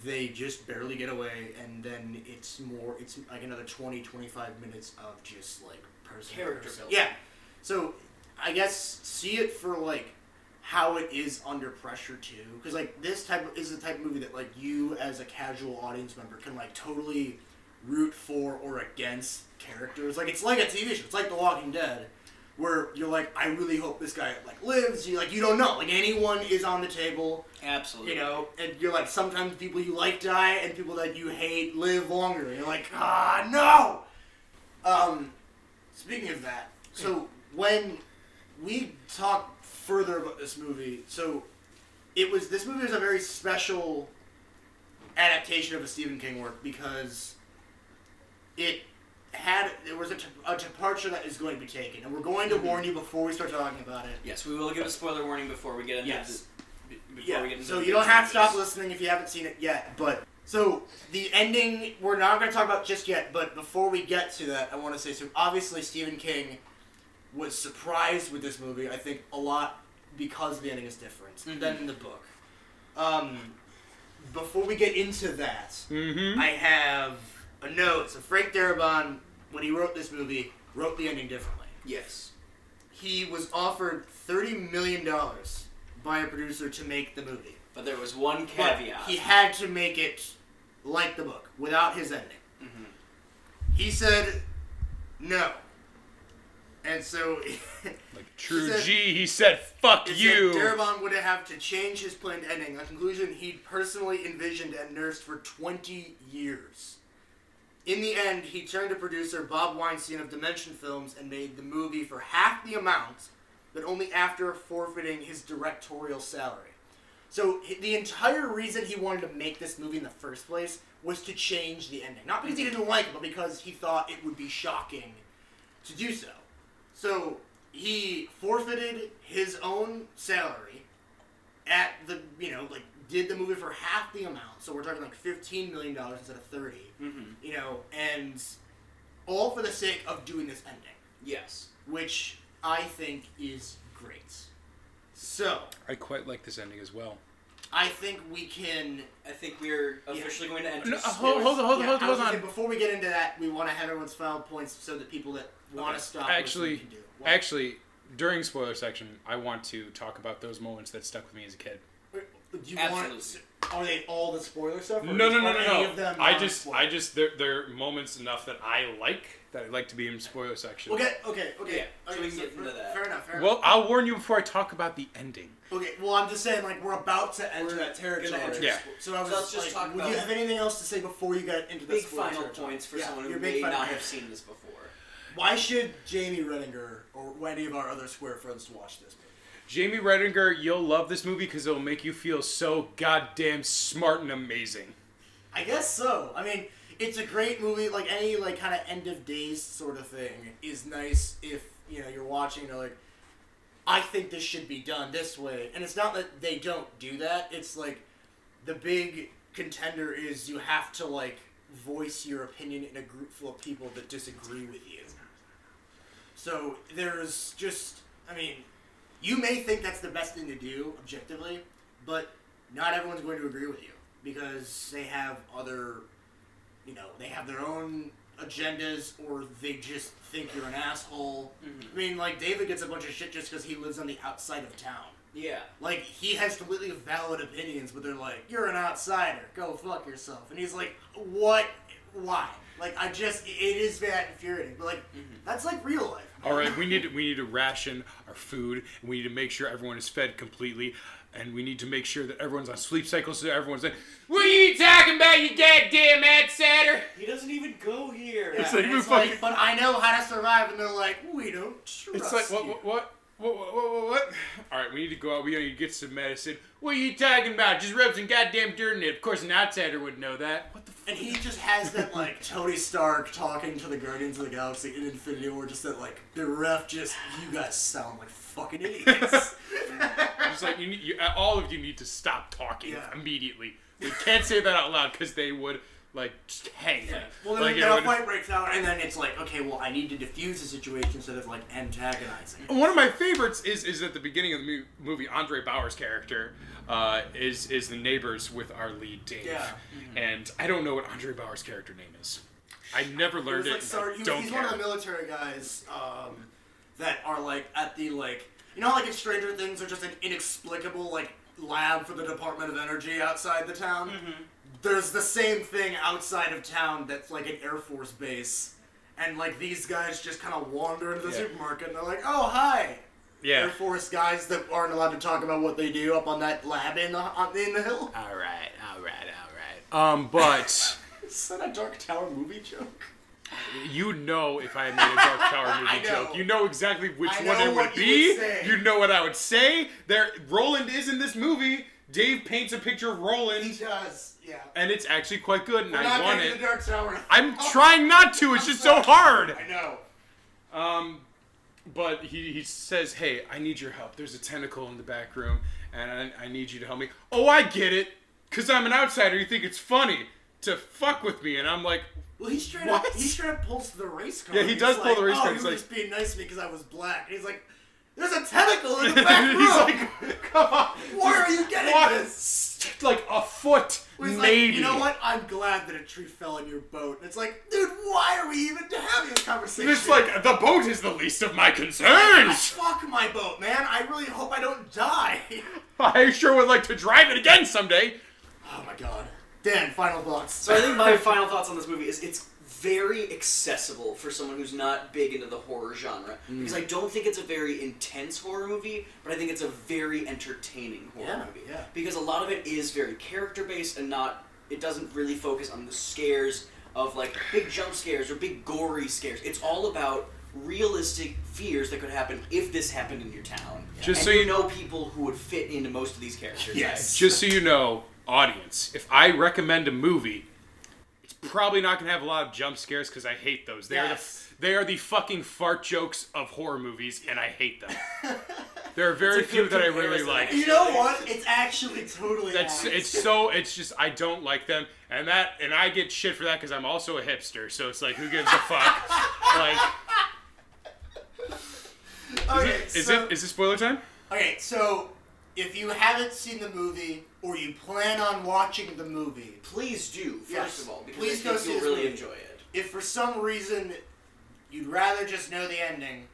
They just barely get away, and then it's more. It's like another 20, 25 minutes of just like person Character building. Yeah. So I guess see it for like how it is under pressure too, because like this type of, is the type of movie that like you as a casual audience member can like totally root for or against characters. Like it's like a TV show. It's like The Walking Dead, where you're like, I really hope this guy like lives. You like you don't know. Like anyone is on the table, Absolutely. you know, and you're like sometimes people you like die and people that you hate live longer. And you're like, ah no. Um, speaking of that, so when we talk further about this movie, so it was this movie was a very special adaptation of a Stephen King work because it had there was a, t- a departure that is going to be taken, and we're going to warn you before we start talking about it. Yes, we will give a spoiler warning before we get into Yes. the, before Yeah, we get into so you don't have to stop listening if you haven't seen it yet. But so the ending, we're not going to talk about just yet. But before we get to that, I want to say so. Obviously, Stephen King was surprised with this movie. I think a lot because the ending is different Mhm. than in the book. Um, before we get into that, Mm-hmm. I have a note. So Frank Darabont, when he wrote this movie, wrote the ending differently Yes. he was offered thirty million dollars by a producer to make the movie. But there was one But caveat. he had to make it like the book without his ending. Mhm. He said no, and so Like true He said- G, he said, "Fuck it you." said Darabont would have to change his planned ending, a conclusion he'd personally envisioned and nursed for twenty years. In the end, he turned to producer Bob Weinstein of Dimension Films and made the movie for half the amount, but only after forfeiting his directorial salary. So the entire reason he wanted to make this movie in the first place was to change the ending, not because he mm-hmm. didn't like it, but because he thought it would be shocking to do so. So he forfeited his own salary at the you know like did the movie for half the amount. So we're talking like fifteen million dollars instead of thirty. Mhm. You know, and all for the sake of doing this ending, Yes. which I think is great. So I quite like this ending as well. I think we can. I think we're officially going to end. No, uh, hold- hold on, hold on, yeah, hold on, hold on. before we get into that, we want to have everyone's final points so that people that want Okay. to stop Actually, can do. What? actually, during spoiler section, I want to talk about those moments that stuck with me as a kid. Do you Absolutely. want? Are they all the spoiler stuff? or No, no, no, no, no. of them I just. I just, they're, they're moments enough that I like that I like to be in spoiler section. Okay, okay, okay. Yeah, so okay, we can get into fair- that. Fair enough. Fair Well, enough. I'll warn you before I talk about the ending. Okay, well, I'm just saying, like, we're about to enter We're that territory. enter Yeah. So I was So let's just like, talk would you have anything else to say before you get into the big spoiler final territory? points for Yeah, someone who may final- not have seen this before. Why should Jamie Renninger or any of our other square friends watch this movie? Jamie Redinger, you'll love this movie because it'll make you feel so goddamn smart and amazing. I guess so. I mean, it's a great movie. Like any like kind of end of days sort of thing is nice if you know you're watching. You're like, I think this should be done this way, and it's not that they don't do that. It's like the big contender is you have to like voice your opinion in a group full of people that disagree with you. So there's just, I mean, you may think that's the best thing to do objectively, but not everyone's going to agree with you because they have other, you know, they have their own agendas or they just think you're an asshole. Mm-hmm. I mean, like David gets a bunch of shit just because he lives on the outside of town. Yeah. Like he has completely valid opinions, but they're like, "You're an outsider. Go fuck yourself." And he's like, "What? Why?" Like I just, it is that infuriating. But like, mm-hmm. that's like real life. All right, we need to, we need to ration our food, and we need to make sure everyone is fed completely, and we need to make sure that everyone's on sleep cycles so everyone's like, "What are you talking about, you goddamn outsider?" He doesn't even go here. It's Yeah, like, and we it's fucking- but I know how to survive, and they're like, we don't trust It's like what what what. What, what, what, what, what? All right, we need to go out. We need to get some medicine. What are you talking about? Just rub some goddamn dirt in it. Of course, an outsider would know that. What the f- And he just has that like Tony Stark talking to the Guardians of the Galaxy in Infinity War, just that like the ref just you guys sound like fucking idiots. Just like you, need, you, uh, all of you need to stop talking Yeah. immediately. We can't say that out loud because they would like just hang. Yeah. Well, then, like, then it a would- fight breaks out, and then it's like, okay, well, I need to defuse the situation instead of like antagonizing. One of my favorites is is at the beginning of the movie. Andre Braugher's character uh, is is the neighbors with our lead Dave, Yeah. and I don't know what Andre Braugher's character name is. I never It learned was it. like, and sorry, he- don't he's care. one of the military guys um, that are like at the like, you know, like in Stranger Things, are just an inexplicable like lab for the Department of Energy outside the town. Mm-hmm. There's the same thing outside of town that's like an Air Force base, and like these guys just kind of wander into the Yeah. supermarket and they're like, oh hi. yeah. Air Force guys that aren't allowed to talk about what they do up on that lab in the on, in the hill. All right, all right, all right. Um, but Is that a Dark Tower movie joke? you know if I made a Dark Tower movie joke, you know exactly which I one know it would what you be. would say. You know what I would say. There, Roland is in this movie. Dave paints a picture of Roland. He does, yeah. and it's actually quite good, and We're I not want it. The Dark Tower. I'm Oh, trying not to. It's I'm just so hard. I know. Um, but he, he says, "Hey, I need your help. There's a tentacle in the back room, and I, I need you to help me." Oh, I get it. Cause I'm an outsider. You think it's funny to fuck with me, and I'm like, Well, he straight What? up he straight up pulls the race car. Yeah, he He's does pull like, the race oh, He's like- just being nice to me because I was black. And he's like, "There's a tentacle in the back room. he's like, come on. Where are you getting What? this?" Like a foot, He's maybe. like, "You know what? I'm glad that a tree fell in your boat." And it's like, dude, why are we even having this conversation? It's like the boat is the least of my concerns. fuck my boat, man. I really hope I don't die. I sure would like to drive it again someday. oh my god. Dan, final thoughts. So I think my final thoughts on this movie is it's very accessible for someone who's not big into the horror genre mm. because I don't think it's a very intense horror movie, but I think it's a very entertaining horror Yeah, movie. yeah. Because a lot of it is very character based and not it doesn't really focus on the scares of like big jump scares or big gory scares. It's all about realistic fears that could happen if this happened in your town. Just and so you you- know people who would fit into most of these characters. Yes. Just so you know, audience, if I recommend a movie, it's probably not going to have a lot of jump scares because I hate those. They Yes. are the they are the fucking fart jokes of horror movies, and I hate them. there are very few that I really like. You know what? It's actually totally. That's adds. it's so it's just I don't like them, and that and I get shit for that because I'm also a hipster. So it's like who gives a fuck? like Okay, is so, it is it spoiler time? okay, so if you haven't seen the movie or you plan on watching the movie, Please do, first Yes. of all, because Please I go think see you'll really movie. enjoy it. if for some reason you'd rather just know the ending,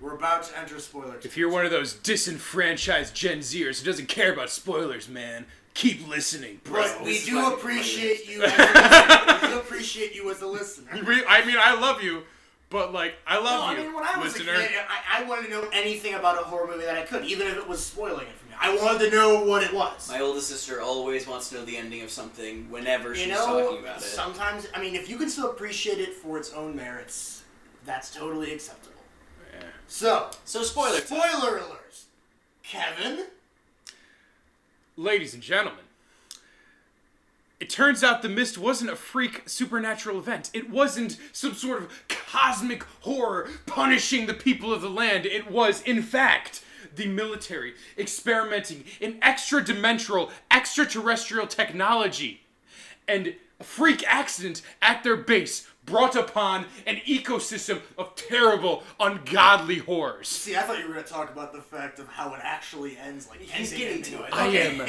we're about to enter spoiler. If you're one of those disenfranchised Gen Zers who doesn't care about spoilers, man, keep listening, bro. but we do why- appreciate you. As a listener. we do appreciate you as a listener. I mean, I love you, but like, I No, love I you, mean, when I was listener. a kid, I, I wanted to know anything about a horror movie that I could, even if it was spoiling it for me. I wanted to know what it was. My oldest sister always wants to know the ending of something whenever you she's know, talking about it. sometimes, I mean, if you can still appreciate it for its own merits, that's totally acceptable. Yeah. So, So spoiler. time. spoiler alerts. Kevin, Ladies and gentlemen, it turns out the mist wasn't a freak supernatural event. It wasn't some sort of cosmic horror punishing the people of the land. It was, in fact, the military experimenting in extra dimensional, extraterrestrial technology. And a freak accident at their base brought upon an ecosystem of terrible, ungodly horrors. see, I thought you were going to talk about the fact of how it actually ends. Like He's ending getting to it. it. I am,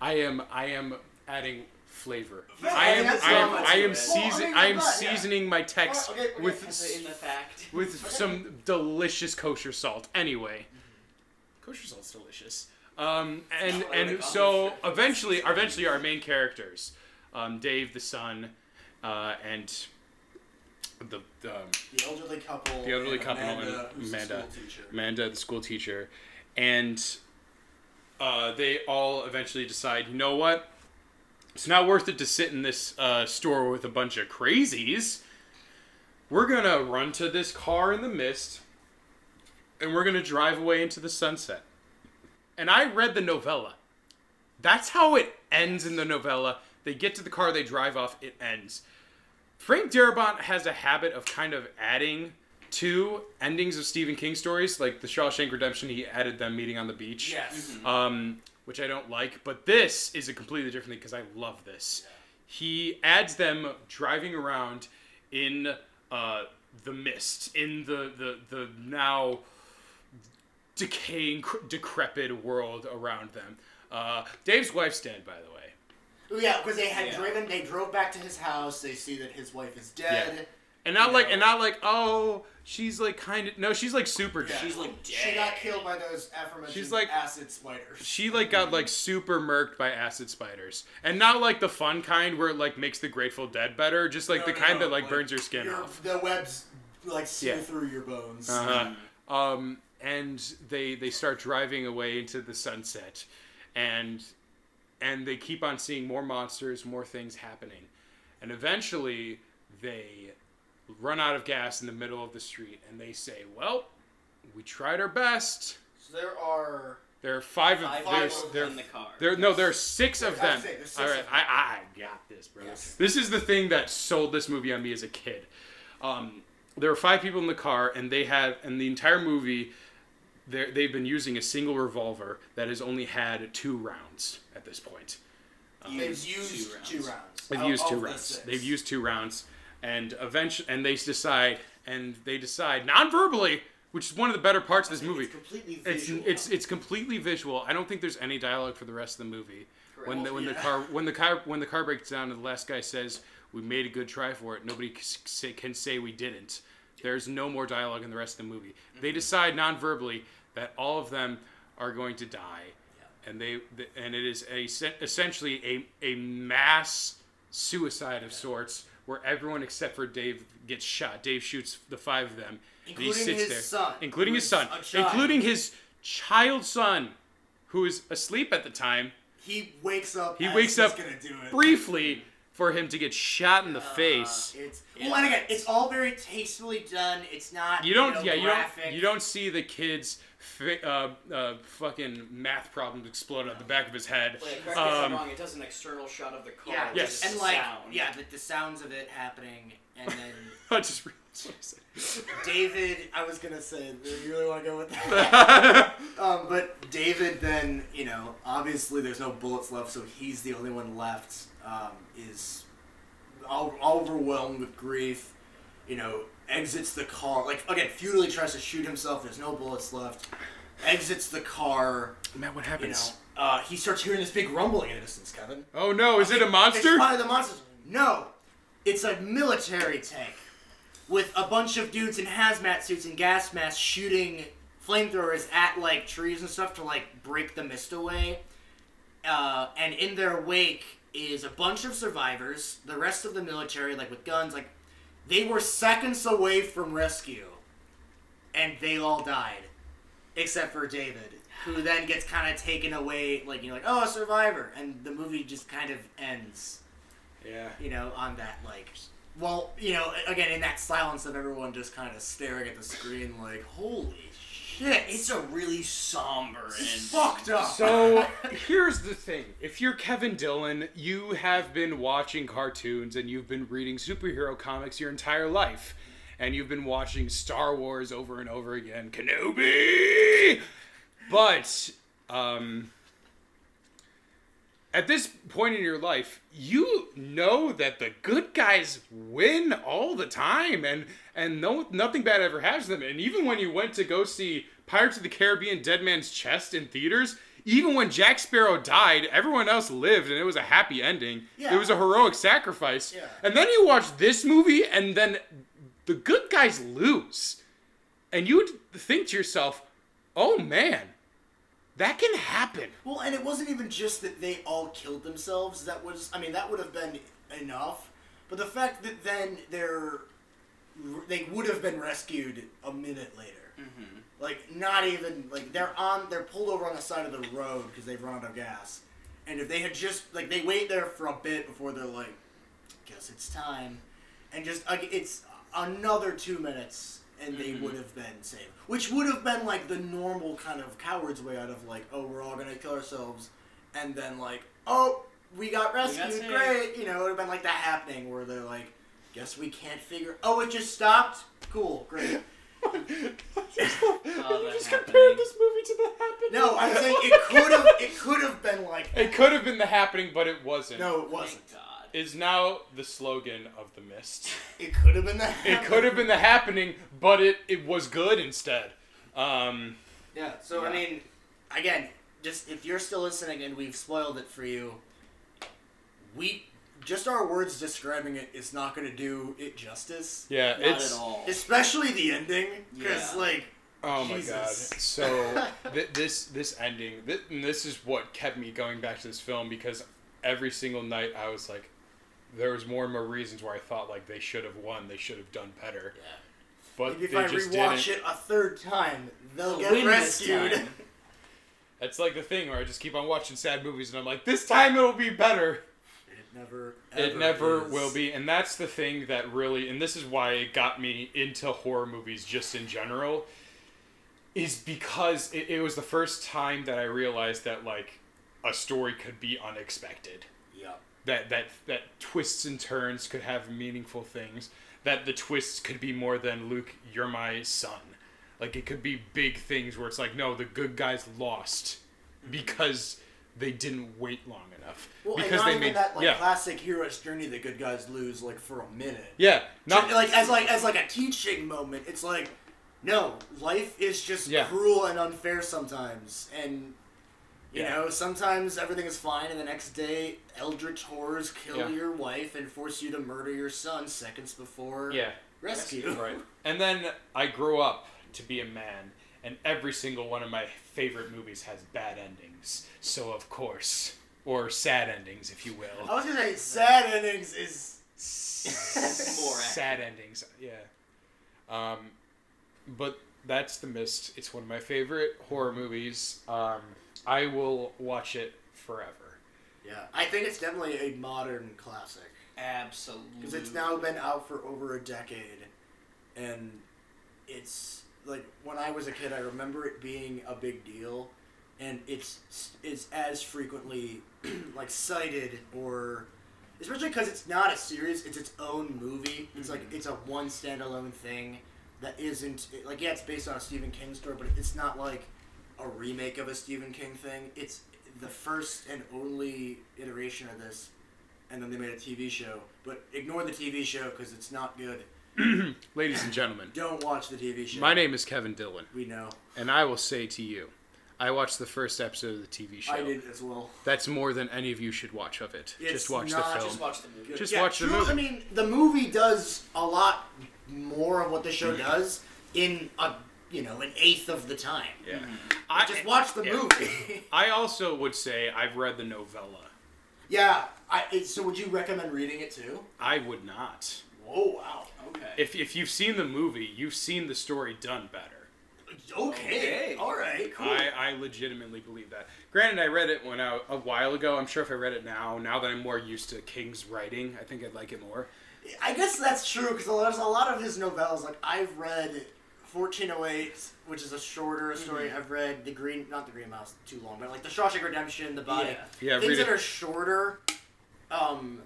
I am, I am adding flavor. Yeah, I am, I am, I am, it. Well, I season, I am I'm yeah. seasoning my text Alright, okay, okay. with Put in the fact. with some delicious kosher salt. Anyway, kosher salt's delicious. Um, and and so eventually, eventually, our main characters, um, Dave the son, uh, and the, the um, The elderly couple. The elderly and couple Amanda, and the Amanda. teacher. Amanda, the school teacher, and uh, they all eventually decide, you know what? It's not worth it to sit in this uh, store with a bunch of crazies. We're gonna run to this car in the mist, and we're gonna drive away into the sunset. And I read the novella. That's how it ends in the novella. They get to the car, they drive off, it ends. Frank Darabont has a habit of kind of adding to endings of Stephen King stories, like the Shawshank Redemption. He added them meeting on the beach, Yes. um, which I don't like. But this is a completely different thing because I love this. He adds them driving around in uh, the mist, in the the the now decaying, cr- decrepit world around them. Uh, Dave's wife's dead, by the way. Oh, Yeah, because they had Yeah. driven. They drove back to his house. They see that his wife is dead. Yeah. And not You like, know. and not like, oh, she's like kind of no, she's like super dead. She's like dead. She got killed by those aforementioned She's like- acid spiders. she like got like super murked by acid spiders, and not like the fun kind where it like makes the Grateful Dead better, just like No, the no, kind no, that like, burns your skin your- off. The webs like sew Yeah. through your bones. Uh-huh. Um, and they they start driving away into the sunset, and and they keep on seeing more monsters, more things happening, and eventually they run out of gas in the middle of the street, and they say, "Well, we tried our best." So there are. There are five of Five there's people there in the car. there no there are six of them. six All right, of them. I I got this, bro. Yes. This is the thing that sold this movie on me as a kid. Um, there were five people in the car, and they had and the entire movie. They're- They've been using a single revolver that has only had two rounds at this point. They've Used used two two rounds. Oh, oh, rounds. They've of- used two of the rounds. six. They've used two rounds, and eventually, and they decide, and they decide non-verbally, which is one of the better parts of this movie. It's completely visual. it's it's completely visual. I don't think there's any dialogue for the rest of the movie. When the when the car when the car when the car breaks down and the last guy says we made a good try for it, nobody c- say, can say we didn't. There's no more dialogue in the rest of the movie. They mm-hmm. decide non-verbally that all of them are going to die, and they and it is a essentially a a mass suicide of sorts where everyone except for Dave gets shot. Dave shoots the five of them. Including his there, son, including his son, including his child son, who is asleep at the time, He wakes up. He wakes up Gonna do it. briefly for him to get shot in the Uh, face. It's Yeah. well, and again, it's all very tastefully done. It's not. You don't, know, yeah, you don't, you don't see the kid's fi- uh, uh, fucking math problems explode out the back of his head. Wait, correct me if I'm Um, wrong. It does an external shot of the car. Yeah. Yes. And like, sound. yeah, the, the sounds of it happening, and then I just realized what I said. David. I was gonna say, do you really want to go with that? um, but David, then you know, obviously there's no bullets left, so he's the only one left. Um, is all, overwhelmed with grief. You know, exits the car. Like again, futilely tries to shoot himself. There's no bullets left. Exits the car. Matt, what You happens? know, uh, he starts hearing this big rumbling in the distance. Kevin. oh no, is it a monster? It's monster? probably the monsters. No, it's a military tank with a bunch of dudes in hazmat suits and gas masks shooting flamethrowers at like trees and stuff to like break the mist away. Uh, and in their wake is a bunch of survivors. The rest of the military, like with guns, like they were seconds away from rescue, and they all died, except for David, who then gets kind of taken away, like you know, like oh, a survivor, and the movie just kind of ends Yeah. you know, on that like well, you know, again, in that silence of everyone just kind of staring at the screen, like, holy shit, It's a really somber this and fucked up. So here's the thing: if you're Kevin Dillon, you have been watching cartoons and you've been reading superhero comics your entire life, and you've been watching Star Wars over and over again, Kenobi. But um, at this point in your life, you know that the good guys win all the time, and and no nothing bad ever happens to them. And even when you went to go see Pirates of the Caribbean: Dead Man's Chest in theaters, even when Jack Sparrow died, everyone else lived, and it was a happy ending. Yeah. It was a heroic sacrifice. Yeah. And then you watch this movie, and then the good guys lose, and you would think to yourself, "Oh man." That can happen. Well, and it wasn't even just that they all killed themselves. That was, I mean, that would have been enough. But the fact that then they're, they would have been rescued a minute later. Mhm. Like not even like they're on, they're pulled over on the side of the road because they've run out of gas. And if they had just like they wait there for a bit before they're like, guess it's time, and just like it's another two minutes and they Mhm. would have been saved. Which would have been like the normal kind of coward's way out of like, oh, we're all gonna kill ourselves, and then like, oh, we got rescued, saved. great. You know, it would have been like that happening where they're like, guess we can't figure. Oh, it just stopped. Cool, great. Oh, you just happening. compared this movie to the happening. No, I'm saying it could have. It could have been like. It could have been the happening, but it wasn't. No, it wasn't. Thank God. Is now the slogan of the mist. It could have been that. It could have been the happening, but it, it was good instead. Um, Yeah. So I mean, again, just if you're still listening and we've spoiled it for you, we just our words describing it is not going to do it justice. yeah, Not it's at all. Especially the ending, because Yeah. like, oh my god. So th- this this ending, th- and this is what kept me going back to this film because every single night I was like, there was more and more reasons where I thought like they should have won, they should have done better, yeah. but Maybe if they I just rewatch didn't. it a third time, they'll They'll get win this rescued. time. It's like the thing where I just keep on watching sad movies and I'm like, this time it'll be better. It never. It ever never is. will be, and that's the thing that really, and this is why it got me into horror movies just in general, is because it, it was the first time that I realized that like a story could be unexpected, Yep. That that that twists and turns could have meaningful things, that the twists could be more than Luke, you're my son, like it could be big things where it's like no, the good guys lost because they didn't wait long enough Well, and because not they even made that like yeah classic hero's journey. The good guys lose like for a minute. yeah not like as like as like a teaching moment. It's like, no, life is just Yeah. cruel and unfair sometimes, and you Yeah. know sometimes everything is fine, and the next day eldritch horrors kill Yeah. your wife and force you to murder your son seconds before yeah rescue. right and then i grew up to be a man and every single one of my favorite movies has bad endings so of course or sad endings if you will. I was gonna say sad endings is More sad endings yeah um but that's the mist it's one of my favorite horror movies um i will watch it forever yeah. I think it's definitely a modern classic. Absolutely. because it's now been out for over a decade, and it's like when I was a kid, I remember it being a big deal, and it's it's as frequently like cited or especially because it's not a series; it's its own movie. It's like mm-hmm. it's a one standalone thing that isn't like yeah, it's based on a Stephen King story, but it's not like a remake of a Stephen King thing. It's the first and only iteration of this and then they made a TV show. But ignore the TV show because it's not good. ladies and gentlemen Don't watch the TV show. my name is kevin dillon We know. and i will say to you i watched the first episode of the tv show I did as well. That's more than any of you should watch of it. It's just watch the film. Just watch the movie. Just Yeah, watch the true- movie. I mean, the movie does a lot more of what the show mm-hmm. does in a you know an eighth of the time. yeah. Mm-hmm. Just watch the yeah. movie. I also would say I've read the novella. yeah. I, it, so would you recommend reading it too? I would not. Whoa! Wow. Okay. If, if you've seen the movie, you've seen the story done better. Okay. Okay. All right. Cool. I, I legitimately believe that. Granted, I read it when I, a while ago. I'm sure if I read it now, now that I'm more used to King's writing, I think I'd like it more. I guess that's true because there's a lot of his novellas. Like I've read 1408, which is a shorter story. Mhm. I've read the Green, not the Green Mouse, too long, but like the Shawshank Redemption, the Body. Yeah. Yeah, Things read that it. are shorter, um,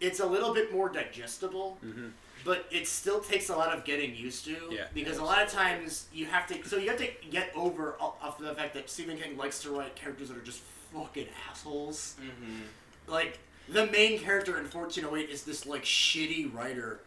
it's a little bit more digestible. Mhm. But it still takes a lot of getting used to. Yeah. Because a lot of times you have to. So you have to get over o- off the fact that Stephen King likes to write characters that are just fucking assholes. Mm-hmm. Like the main character in 1408 is this like shitty writer,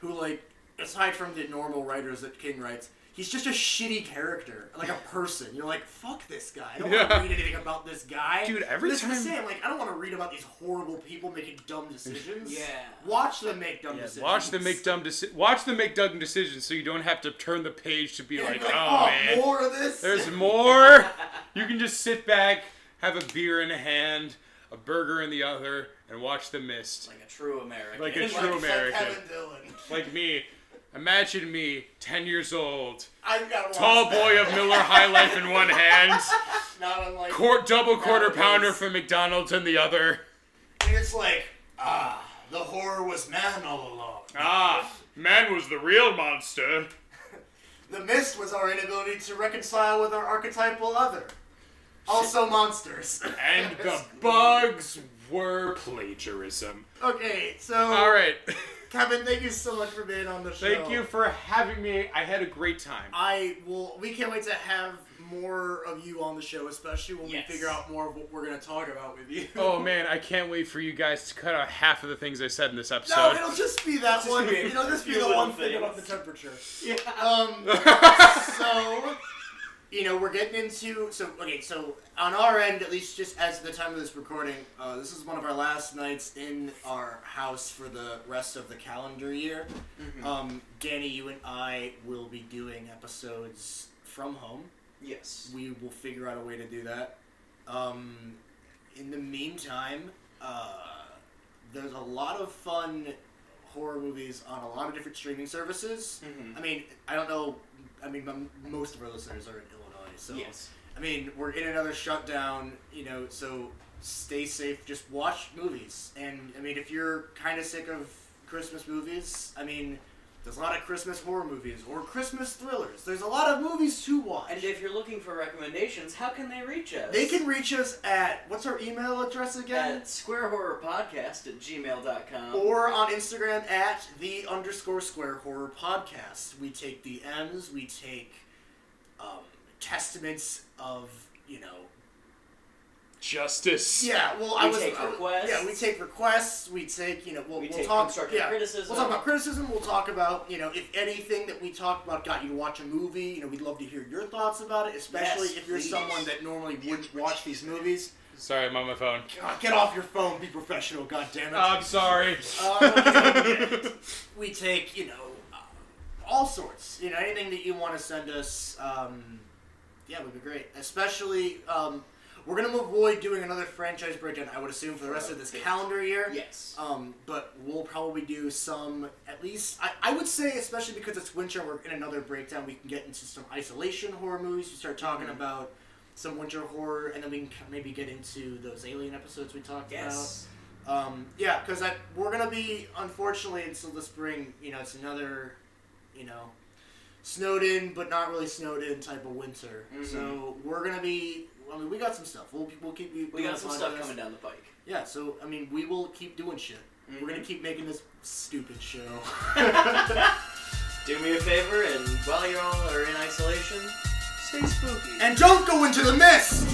who like aside from the normal writers that King writes, he's just a shitty character, like a person. You're like, fuck this guy. I don't want to read anything about this guy. Dude, every That's the time- same. Like I don't want to read about these horrible people making dumb decisions. Yeah. Watch them make dumb Yeah, decisions. watch them make dumb deci- Watch them make dumb decisions, so you don't have to turn the page to be Yeah, like, you're oh, oh, man, more of this. there's more. You can just sit back, have a beer in a hand, a burger in the other, and watch the mist. Like a true American. Like a Like- true like American. Kevin Dillon. Like me. Imagine me, 10 years old, I've got tall boy of Miller High Life in one hand, Not unlike. quart, double quarter Nowadays. pounder from McDonald's in the other. And it's like, ah, the horror was man all along. Ah, man was the real monster. The mist was our inability to reconcile with our archetypal other. Also monsters. And the bugs were plagiarism. okay, so All right. Kevin, thank you so much for being on the show. Thank you for having me. I had a great time. I will. We can't wait to have more of you on the show, especially when Yes. we figure out more of what we're going to talk about with you. Oh man, I can't wait for you guys to cut out half of the things I said in this episode. No, episode. it'll just be that Just one. be- It'll just be the little one thing about the temperature. Yeah. Um, so, you know, we're getting into so okay. So on our end, at least, just as the time of this recording, uh, this is one of our last nights in our house for the rest of the calendar year. Mhm. Um, Danny, you and I will be doing episodes from home. yes. We will figure out a way to do that. Um, in the meantime, uh, there's a lot of fun horror movies on a lot of different streaming services. Mhm. I mean, I don't know. I mean, m- most of our listeners are so yes. I mean, we're in another shutdown. You know, so stay safe. Just watch movies, and I mean, if you're kind of sick of Christmas movies, I mean, there's a lot of Christmas horror movies or Christmas thrillers. There's a lot of movies to watch. And if you're looking for recommendations, how can they reach us? They can reach us at what's our email address again? at squarehorrorpodcast at gmail.com. Or on Instagram at the underscore square horror podcast. We take the M's, we take um, testaments of, you know. Justice. Yeah, well, I We was. take I- requests. Yeah, we take requests. We take, you know, we'll, We we'll talk. constructive yeah, criticism. We'll talk about criticism. We'll talk about, you know, if anything that we talked about got you to watch a movie. You know, we'd love to hear your thoughts about it, especially Yes, if you're please. someone that normally wouldn't watch these movies. Sorry, I'm on my phone. God, get off your phone. Be professional. God damn it. I'm sorry. Uh, we take, you know, uh, all sorts. You know, anything that you want to send us, um, yeah, would be great. Especially, um, we're going to avoid doing another franchise breakdown, I would assume, for the rest of this calendar year. Yes. Um, but we'll probably do some, at least, I, I would say, especially because it's winter, we're in another breakdown, we can get into some isolation horror movies. We start talking Mhm. about some winter horror, and then we can maybe get into those alien episodes we talked about. yes. Um, yeah, because we're gonna be unfortunately until the spring. You know, it's another, you know, snowed in but not really snowed in type of winter. Mhm. So we're gonna be. I mean, we got some stuff. We'll we'll keep. We doing got some stuff coming down the pike. Yeah. So I mean, we will keep doing shit. We're gonna Mhm. keep making this stupid show. Do me a favor, and while you all are in isolation, stay spooky. and don't go into the mist.